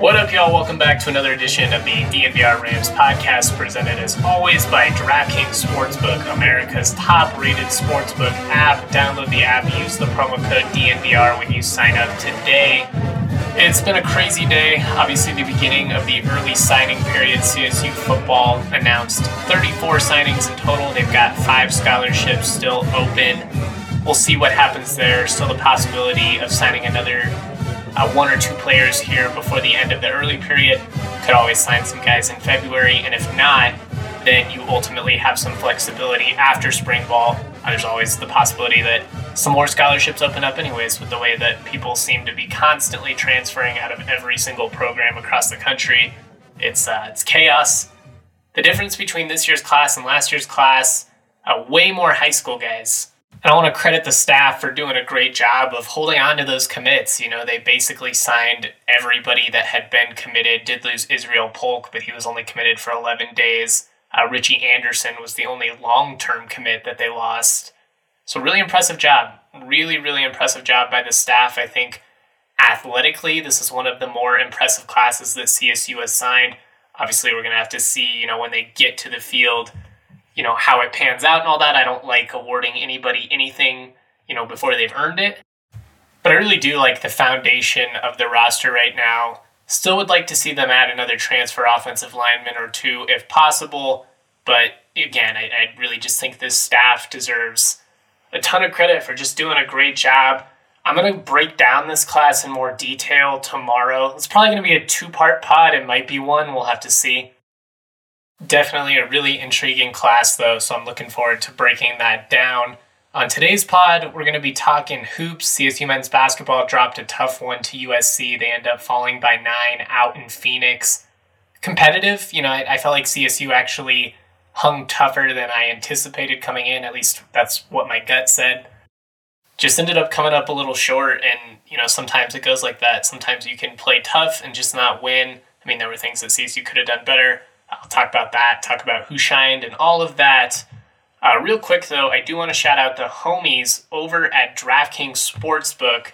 What up, y'all? Welcome back to another edition of the DNVR Rams podcast, presented as always by DraftKings Sportsbook, America's top rated sportsbook app. Download the app, use the promo code DNVR when you sign up today. It's been a crazy day. Obviously, the beginning of the early signing period. CSU football announced 34 signings in total. They've got five scholarships still open. We'll see what happens there. Still the possibility of signing another uh, one or two players here before the end of the early period. Could always sign some guys in February, and if not, then you ultimately have some flexibility after spring ball. Uh, there's always the possibility that some more scholarships open up, anyways, with the way that people seem to be constantly transferring out of every single program across the country. It's uh, it's chaos. The difference between this year's class and last year's class, uh, way more high school guys and I want to credit the staff for doing a great job of holding on to those commits. You know, they basically signed everybody that had been committed. Did lose Israel Polk, but he was only committed for 11 days. Uh, Richie Anderson was the only long term commit that they lost. So, really impressive job. Really, really impressive job by the staff. I think athletically, this is one of the more impressive classes that CSU has signed. Obviously, we're going to have to see, you know, when they get to the field you know how it pans out and all that. I don't like awarding anybody anything you know before they've earned it. But I really do like the foundation of the roster right now. Still would like to see them add another transfer offensive lineman or two if possible. But again, I, I really just think this staff deserves a ton of credit for just doing a great job. I'm going to break down this class in more detail tomorrow. It's probably going to be a two part pod. It might be one. We'll have to see. Definitely a really intriguing class, though, so I'm looking forward to breaking that down. On today's pod, we're going to be talking hoops. CSU men's basketball dropped a tough one to USC. They end up falling by nine out in Phoenix. Competitive, you know, I, I felt like CSU actually hung tougher than I anticipated coming in. At least that's what my gut said. Just ended up coming up a little short, and you know, sometimes it goes like that. Sometimes you can play tough and just not win. I mean, there were things that CSU could have done better. I'll talk about that, talk about who shined and all of that. Uh, real quick though, I do want to shout out the homies over at DraftKings Sportsbook.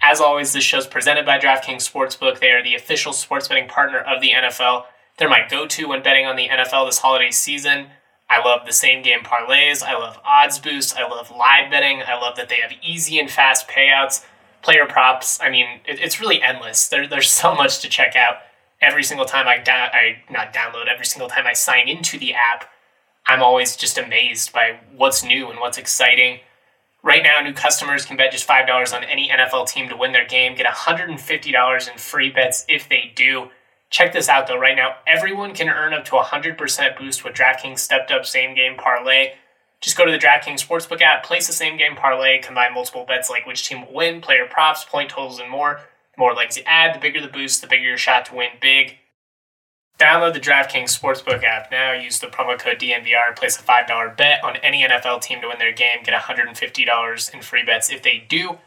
As always, this show is presented by DraftKings Sportsbook. They are the official sports betting partner of the NFL. They're my go to when betting on the NFL this holiday season. I love the same game parlays. I love odds boosts. I love live betting. I love that they have easy and fast payouts, player props. I mean, it, it's really endless. There, there's so much to check out every single time I, da- I not download, every single time I sign into the app, I'm always just amazed by what's new and what's exciting. Right now, new customers can bet just $5 on any NFL team to win their game, get $150 in free bets if they do. Check this out though, right now, everyone can earn up to a 100% boost with DraftKings stepped up same game parlay. Just go to the DraftKings Sportsbook app, place the same game parlay, combine multiple bets like which team will win, player props, point totals, and more more legs you add, the bigger the boost, the bigger your shot to win big. Download the DraftKings Sportsbook app now. Use the promo code DNVR. Place a $5 bet on any NFL team to win their game. Get $150 in free bets if they do.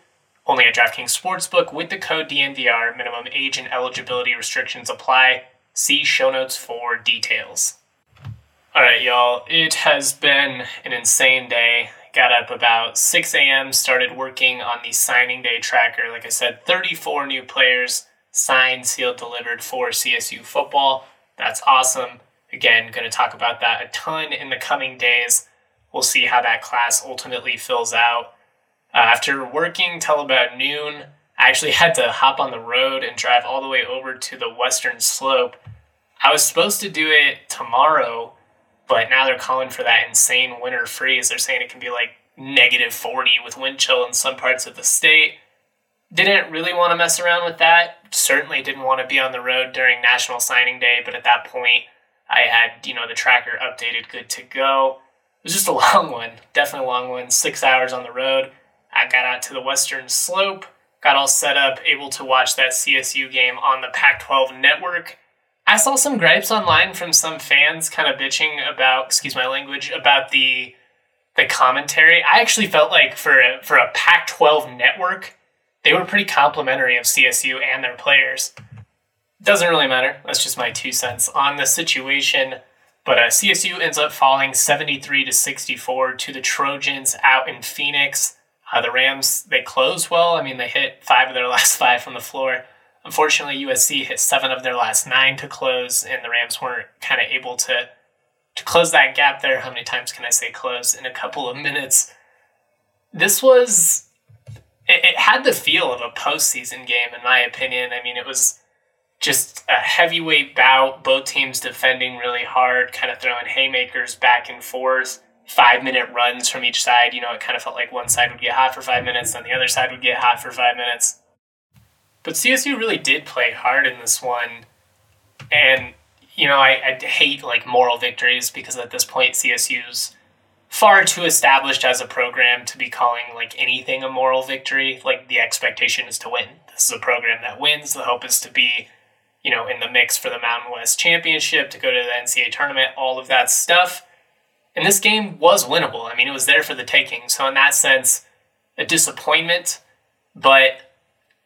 Only at DraftKings Sportsbook with the code DNVR. Minimum age and eligibility restrictions apply. See show notes for details. All right, y'all. It has been an insane day got up about 6 a.m., started working on the signing day tracker. Like I said, 34 new players signed, sealed, delivered for CSU football. That's awesome. Again, going to talk about that a ton in the coming days. We'll see how that class ultimately fills out. Uh, after working till about noon, I actually had to hop on the road and drive all the way over to the western slope. I was supposed to do it tomorrow, but now they're calling for that insane winter freeze. They're saying it can be like negative 40 with wind chill in some parts of the state. Didn't really want to mess around with that. Certainly didn't want to be on the road during National Signing Day, but at that point, I had, you know, the tracker updated, good to go. It was just a long one, definitely a long one, six hours on the road. I got out to the western slope, got all set up, able to watch that CSU game on the Pac 12 network. I saw some gripes online from some fans kind of bitching about, excuse my language, about the the commentary. I actually felt like for a, for a Pac 12 network, they were pretty complimentary of CSU and their players. Doesn't really matter. That's just my two cents on the situation. But uh, CSU ends up falling 73 to 64 to the Trojans out in Phoenix. Uh, the Rams, they close well. I mean, they hit five of their last five from the floor. Unfortunately, USC hit seven of their last nine to close, and the Rams weren't kind of able to to close that gap there. How many times can I say close in a couple of minutes? This was it, it had the feel of a postseason game, in my opinion. I mean, it was just a heavyweight bout, both teams defending really hard, kind of throwing haymakers back and forth, five minute runs from each side. You know, it kind of felt like one side would get hot for five minutes, then the other side would get hot for five minutes. But CSU really did play hard in this one. And, you know, I, I hate like moral victories because at this point, CSU's far too established as a program to be calling like anything a moral victory. Like the expectation is to win. This is a program that wins. The hope is to be, you know, in the mix for the Mountain West Championship, to go to the NCAA tournament, all of that stuff. And this game was winnable. I mean, it was there for the taking. So in that sense, a disappointment. But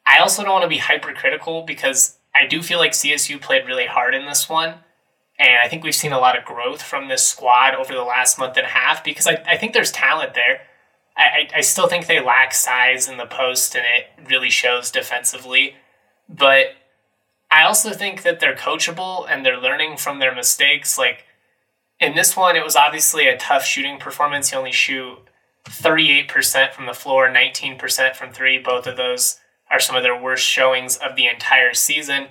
I also don't want to be hypercritical because I do feel like CSU played really hard in this one. And I think we've seen a lot of growth from this squad over the last month and a half because I, I think there's talent there. I, I still think they lack size in the post and it really shows defensively. But I also think that they're coachable and they're learning from their mistakes. Like in this one, it was obviously a tough shooting performance. You only shoot 38% from the floor, 19% from three. Both of those are some of their worst showings of the entire season.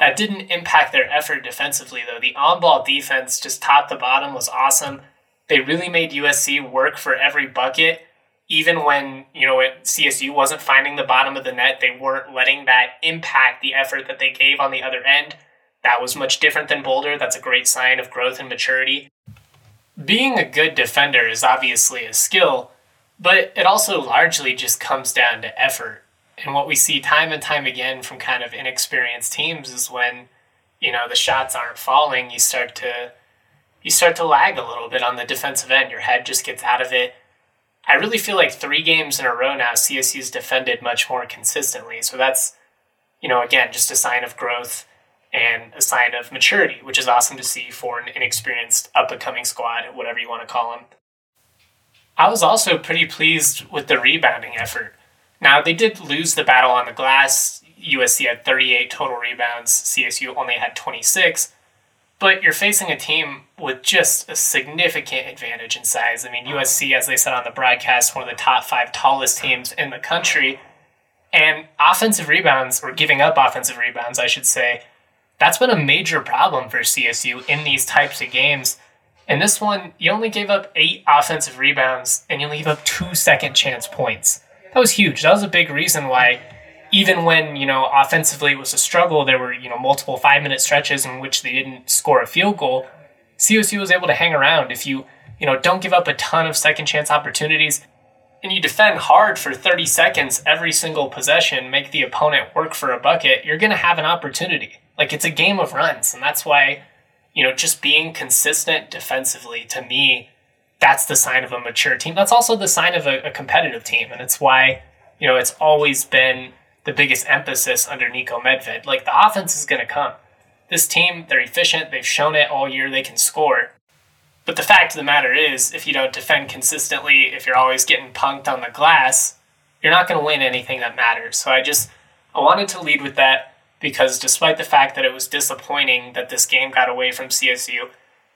That didn't impact their effort defensively, though. The on ball defense, just top to bottom, was awesome. They really made USC work for every bucket. Even when, you know, CSU wasn't finding the bottom of the net, they weren't letting that impact the effort that they gave on the other end. That was much different than Boulder. That's a great sign of growth and maturity. Being a good defender is obviously a skill, but it also largely just comes down to effort. And what we see time and time again from kind of inexperienced teams is when, you know, the shots aren't falling, you start to you start to lag a little bit on the defensive end. Your head just gets out of it. I really feel like three games in a row now, CSU's defended much more consistently. So that's, you know, again, just a sign of growth and a sign of maturity, which is awesome to see for an inexperienced up and coming squad, whatever you want to call them. I was also pretty pleased with the rebounding effort. Now, they did lose the battle on the glass. USC had 38 total rebounds, CSU only had 26. But you're facing a team with just a significant advantage in size. I mean, USC, as they said on the broadcast, one of the top five tallest teams in the country. And offensive rebounds, or giving up offensive rebounds, I should say, that's been a major problem for CSU in these types of games. In this one, you only gave up eight offensive rebounds and you only gave up two second chance points that was huge. That was a big reason why, even when you know offensively it was a struggle, there were you know multiple five minute stretches in which they didn't score a field goal. CSU was able to hang around. If you you know don't give up a ton of second chance opportunities, and you defend hard for 30 seconds every single possession, make the opponent work for a bucket, you're going to have an opportunity. Like it's a game of runs. And that's why, you know, just being consistent defensively to me that's the sign of a mature team. That's also the sign of a, a competitive team, and it's why you know it's always been the biggest emphasis under Niko Medved. Like the offense is going to come. This team, they're efficient. They've shown it all year. They can score. But the fact of the matter is, if you don't defend consistently, if you're always getting punked on the glass, you're not going to win anything that matters. So I just I wanted to lead with that because despite the fact that it was disappointing that this game got away from CSU,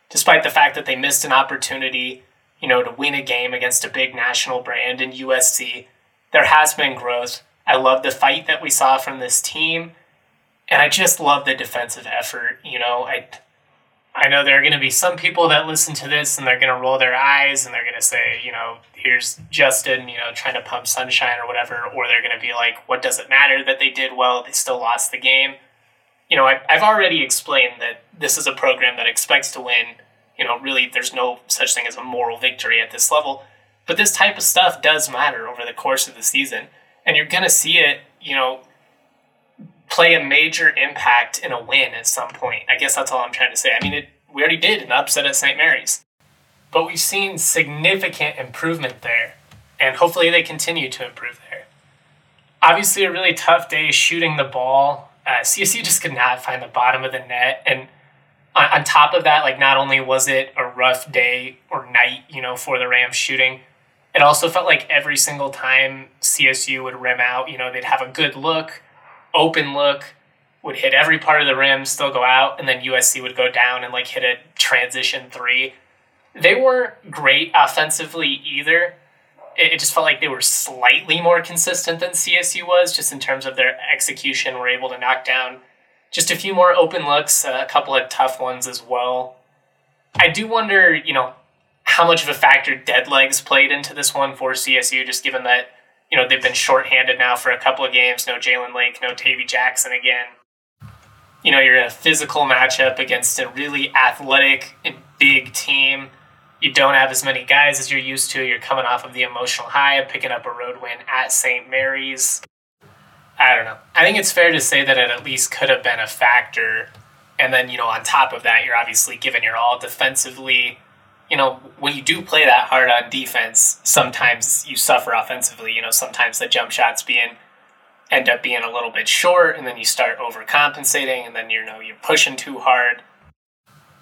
despite the fact that they missed an opportunity you know, to win a game against a big national brand in USC. There has been growth. I love the fight that we saw from this team, and I just love the defensive effort. You know, I I know there are going to be some people that listen to this and they're going to roll their eyes and they're going to say, you know, here's Justin, you know, trying to pump sunshine or whatever, or they're going to be like, what does it matter that they did well? They still lost the game. You know, I, I've already explained that this is a program that expects to win you know, really there's no such thing as a moral victory at this level. But this type of stuff does matter over the course of the season. And you're going to see it, you know, play a major impact in a win at some point. I guess that's all I'm trying to say. I mean, it, we already did an upset at St. Mary's, but we've seen significant improvement there, and hopefully they continue to improve there. Obviously, a really tough day shooting the ball. Uh, CSU just could not find the bottom of the net, and on, on top of that, like not only was it a rough day or night, you know, for the Rams shooting, it also felt like every single time CSU would rim out, you know, they'd have a good look open look, would hit every part of the rim, still go out, and then USC would go down and like hit a transition three. They weren't great offensively either. It, just felt like they were slightly more consistent than CSU was, just in terms of their execution. Were able to knock down just a few more open looks, a couple of tough ones as well. I do wonder, you know, how much of a factor dead legs played into this one for CSU, just given that you know, they've been shorthanded now for a couple of games. No Jalen Lake, no Tavy Jackson again. You know, you're in a physical matchup against a really athletic and big team. You don't have as many guys as you're used to. You're coming off of the emotional high of picking up a road win at St. Mary's. I don't know. I think it's fair to say that it at least could have been a factor. And then, you know, on top of that, you're obviously giving your all defensively you know, when you do play that hard on defense, sometimes you suffer offensively. You know, sometimes the jump shots being end up being a little bit short, and then you start overcompensating, and then you know you're pushing too hard.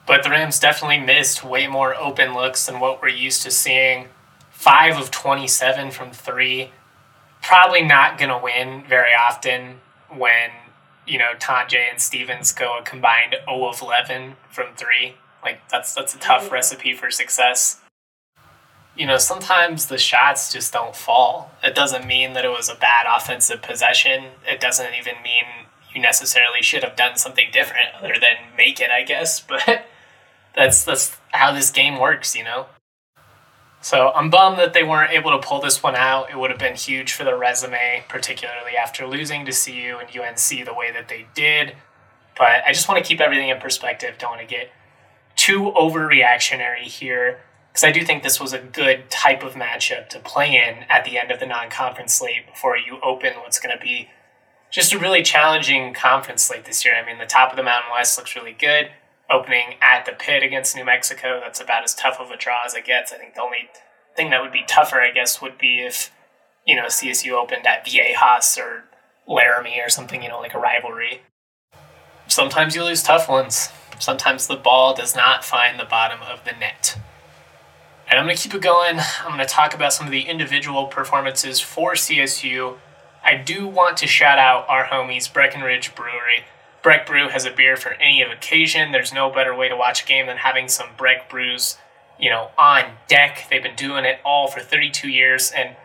But the Rams definitely missed way more open looks than what we're used to seeing. Five of 27 from three. Probably not going to win very often when, you know, Tonje and Stevens go a combined 0 of 11 from three. Like that's that's a tough mm-hmm. recipe for success. You know, sometimes the shots just don't fall. It doesn't mean that it was a bad offensive possession. It doesn't even mean you necessarily should have done something different other than make it, I guess. But that's that's how this game works, you know. So I'm bummed that they weren't able to pull this one out. It would have been huge for the resume, particularly after losing to CU and UNC the way that they did. But I just want to keep everything in perspective. Don't want to get too overreactionary here because I do think this was a good type of matchup to play in at the end of the non conference slate before you open what's going to be just a really challenging conference slate this year. I mean, the top of the Mountain West looks really good. Opening at the pit against New Mexico, that's about as tough of a draw as it gets. I think the only thing that would be tougher, I guess, would be if, you know, CSU opened at Viejas or Laramie or something, you know, like a rivalry. Sometimes you lose tough ones. Sometimes the ball does not find the bottom of the net. And I'm going to keep it going. I'm going to talk about some of the individual performances for CSU. I do want to shout out our homies, Breckenridge Brewery. Breck Brew has a beer for any occasion. There's no better way to watch a game than having some Breck Brews, you know, on deck. They've been doing it all for 32 years, and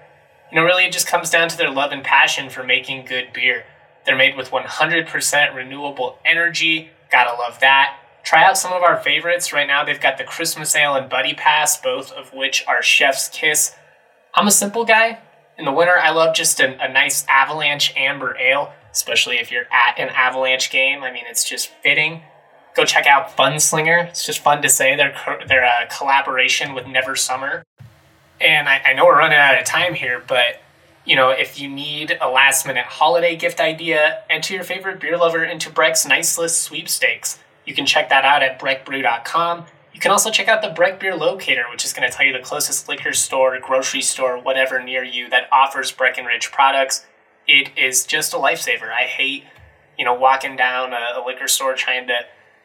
you know, really, it just comes down to their love and passion for making good beer. They're made with 100% renewable energy. Gotta love that. Try out some of our favorites. Right now, they've got the Christmas Ale and Buddy Pass, both of which are Chef's Kiss. I'm a simple guy. In the winter, I love just a, a nice Avalanche Amber Ale, especially if you're at an Avalanche game. I mean, it's just fitting. Go check out Funslinger. It's just fun to say. They're, they're a uh, collaboration with Never Summer. And I, I know we're running out of time here, but you know, if you need a last minute holiday gift idea, enter your favorite beer lover into Breck's Nice List sweepstakes. You can check that out at breckbrew.com. You can also check out the Breck Beer Locator, which is going to tell you the closest liquor store, grocery store, whatever near you that offers Breckenridge products. It is just a lifesaver. I hate, you know, walking down a, a liquor store trying to,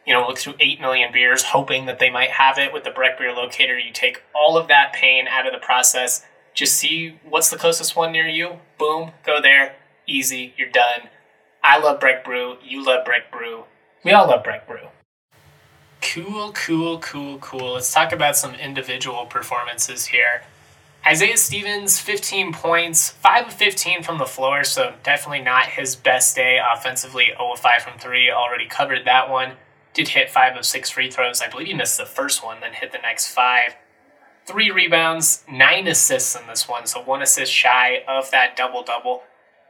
you know, look through 8 million beers, hoping that they might have it. With the Breck Beer Locator, you take all of that pain out of the process. Just see what's the closest one near you. Boom, go there. Easy, you're done. I love Breck Brew. You love Breck Brew. We all love Breck Brew. Cool, cool, cool, cool. Let's talk about some individual performances here. Isaiah Stevens, 15 points, 5 of 15 from the floor, so definitely not his best day offensively. 0 of 5 from 3, already covered that one. Did hit 5 of 6 free throws. I believe he missed the first one, then hit the next 5. 3 rebounds, 9 assists in this one, so 1 assist shy of that double double.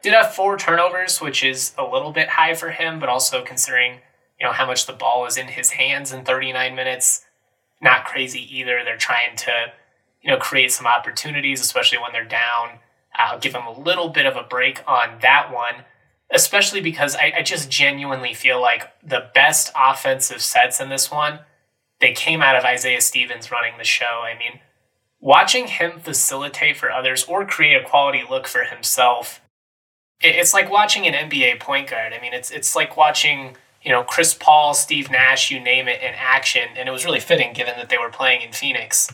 Did have 4 turnovers, which is a little bit high for him, but also considering you know how much the ball is in his hands in 39 minutes not crazy either they're trying to you know, create some opportunities, especially when they're down. I'll give them a little bit of a break on that one, especially because I, I just genuinely feel like the best offensive sets in this one, they came out of Isaiah Stevens running the show. I mean, watching him facilitate for others or create a quality look for himself, it's like watching an NBA point guard. I mean, it's it's like watching you know Chris Paul, Steve Nash, you name it, in action, and it was really fitting given that they were playing in Phoenix.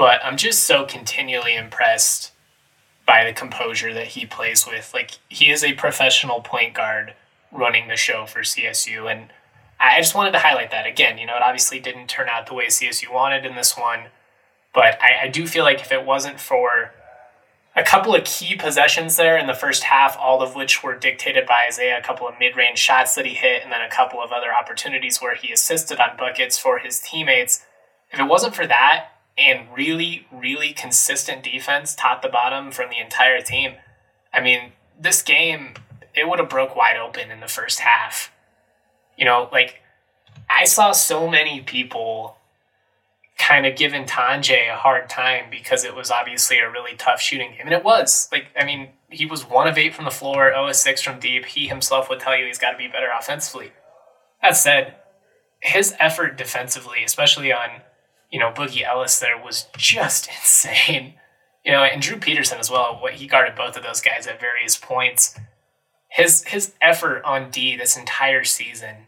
But I'm just so continually impressed by the composure that he plays with. Like he is a professional point guard running the show for CSU, and I just wanted to highlight that again. You know, it obviously didn't turn out the way CSU wanted in this one, but I, I do feel like if it wasn't for a couple of key possessions there in the first half, all of which were dictated by Isaiah, a couple of mid range shots that he hit, and then a couple of other opportunities where he assisted on buckets for his teammates. If it wasn't for that, and really, really consistent defense, top to bottom from the entire team. I mean, this game, it would have broke wide open in the first half. You know, like I saw so many people kind of giving Tonje a hard time because it was obviously a really tough shooting game. And it was. Like, I mean, he was one of eight from the floor, 0 of 6 from deep. He himself would tell you he's got to be better offensively. That said, his effort defensively, especially on you know, Boogie Ellis there was just insane. You know, and Drew Peterson as well. What he guarded both of those guys at various points. His his effort on D this entire season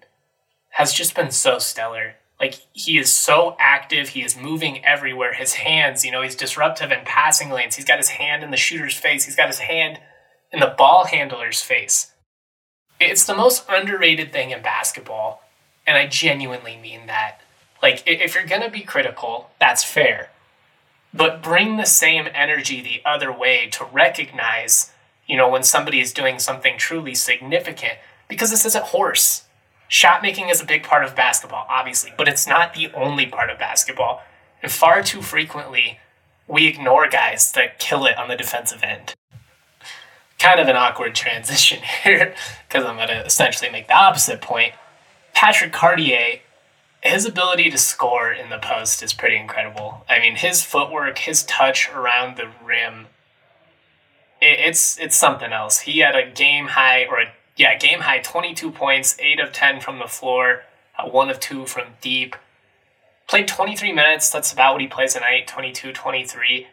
has just been so stellar. Like he is so active, he is moving everywhere. His hands, you know, he's disruptive in passing lanes. He's got his hand in the shooter's face. He's got his hand in the ball handler's face. It's the most underrated thing in basketball, and I genuinely mean that. Like, if you're going to be critical, that's fair. But bring the same energy the other way to recognize, you know, when somebody is doing something truly significant. Because this isn't horse. Shot making is a big part of basketball, obviously, but it's not the only part of basketball. And far too frequently, we ignore guys that kill it on the defensive end. Kind of an awkward transition here, because I'm going to essentially make the opposite point. Patrick Cartier his ability to score in the post is pretty incredible. I mean, his footwork, his touch around the rim, it, it's it's something else. He had a game high or a yeah game high twenty two points, eight of ten from the floor, uh, one of two from deep. Played 23 minutes. That's about what he plays a night, 22, 23.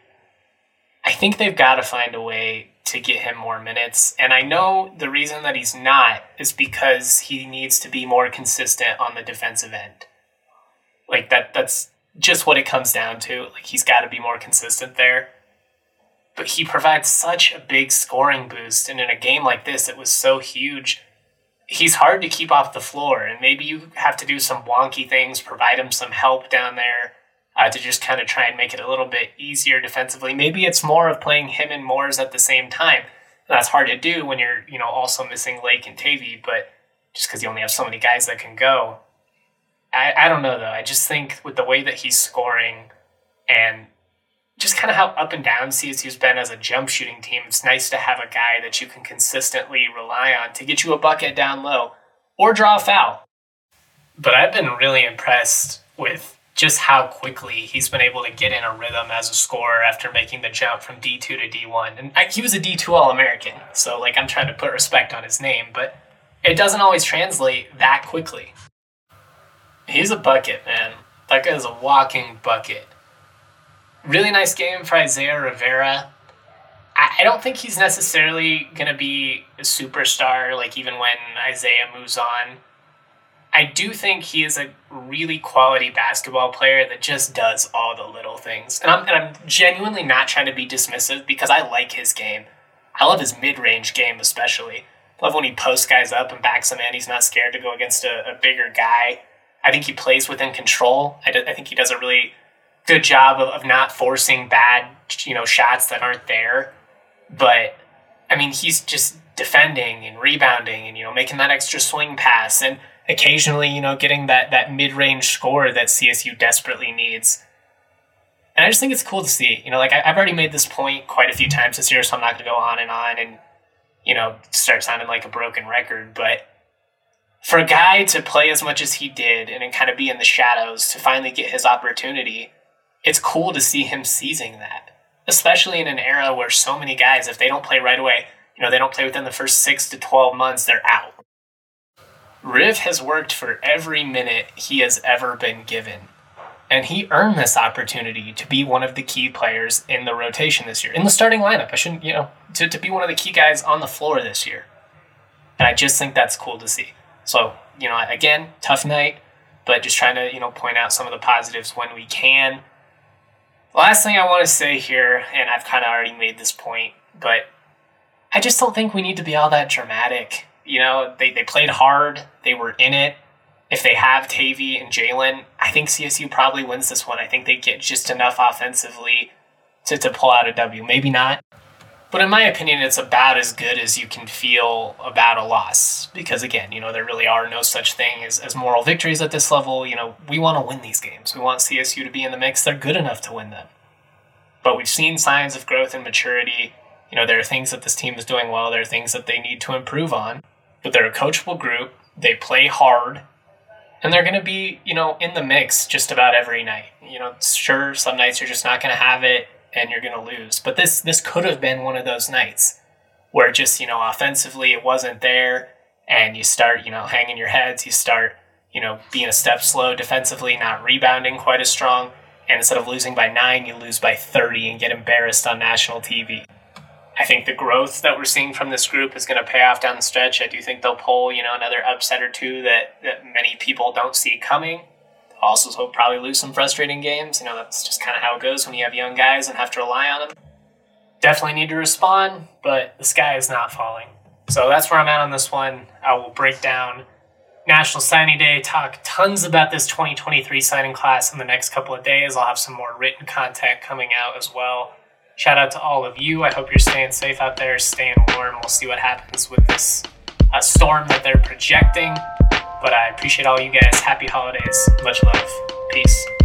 I think they've got to find a way to get him more minutes. And I know the reason that he's not is because he needs to be more consistent on the defensive end. Like that that's just what it comes down to. Like he's got to be more consistent there. But he provides such a big scoring boost and in a game like this it was so huge. He's hard to keep off the floor and maybe you have to do some wonky things, provide him some help down there. Uh, to just kind of try and make it a little bit easier defensively. Maybe it's more of playing him and Moors at the same time. That's hard to do when you're, you know, also missing Lake and Tavy, but just because you only have so many guys that can go. I, I don't know though. I just think with the way that he's scoring and just kind of how up and down CSU's been as a jump shooting team, it's nice to have a guy that you can consistently rely on to get you a bucket down low or draw a foul. But I've been really impressed with just how quickly he's been able to get in a rhythm as a scorer after making the jump from D2 to D1. And I, he was a D2 All American, so like I'm trying to put respect on his name, but it doesn't always translate that quickly. He's a bucket, man. That guy's a walking bucket. Really nice game for Isaiah Rivera. I, I don't think he's necessarily going to be a superstar, like even when Isaiah moves on. I do think he is a really quality basketball player that just does all the little things. And I'm, and I'm genuinely not trying to be dismissive because I like his game. I love his mid range game, especially. I love when he posts guys up and backs them in. He's not scared to go against a, a bigger guy. I think he plays within control. I, do, I think he does a really good job of, of not forcing bad, you know, shots that aren't there. But I mean, he's just defending and rebounding and you know making that extra swing pass and occasionally you know getting that that mid-range score that CSU desperately needs. And I just think it's cool to see. You know, like I, have already made this point quite a few times this year, so I'm not going to go on and on and you know start sounding like a broken record. But for a guy to play as much as he did and kind of be in the shadows to finally get his opportunity, it's cool to see him seizing that, especially in an era where so many guys, if they don't play right away, you know, they don't play within the first six to 12 months, they're out. Riv has worked for every minute he has ever been given. And he earned this opportunity to be one of the key players in the rotation this year, in the starting lineup. I shouldn't, you know, to, to be one of the key guys on the floor this year. And I just think that's cool to see. So, you know, again, tough night, but just trying to, you know, point out some of the positives when we can. Last thing I want to say here, and I've kind of already made this point, but I just don't think we need to be all that dramatic. You know, they, they played hard, they were in it. If they have Tavy and Jalen, I think CSU probably wins this one. I think they get just enough offensively to, to pull out a W. Maybe not. But in my opinion, it's about as good as you can feel about a loss. Because again, you know, there really are no such thing as, as moral victories at this level. You know, we want to win these games. We want CSU to be in the mix. They're good enough to win them. But we've seen signs of growth and maturity. You know, there are things that this team is doing well. There are things that they need to improve on. But they're a coachable group. They play hard. And they're going to be, you know, in the mix just about every night. You know, sure, some nights you're just not going to have it and you're going to lose. But this this could have been one of those nights where just you know offensively it wasn't there, and you start you know hanging your heads. You start you know being a step slow defensively, not rebounding quite as strong, and instead of losing by nine, you lose by thirty and get embarrassed on national TV. I think the growth that we're seeing from this group is going to pay off down the stretch. I do think they'll pull, you know, another upset or two that, that many people don't see coming also will probably lose some frustrating games. You know, that's just kind of how it goes when you have young guys and have to rely on them. Definitely need to respond, but the sky is not falling. So that's where I'm at on this one. I will break down National Signing Day, talk tons about this 2023 signing class in the next couple of days. I'll have some more written content coming out as well. Shout out to all of you. I hope you're staying safe out there, staying warm. We'll see what happens with this uh, storm that they're projecting. But I appreciate all you guys. Happy holidays. Much love. Peace.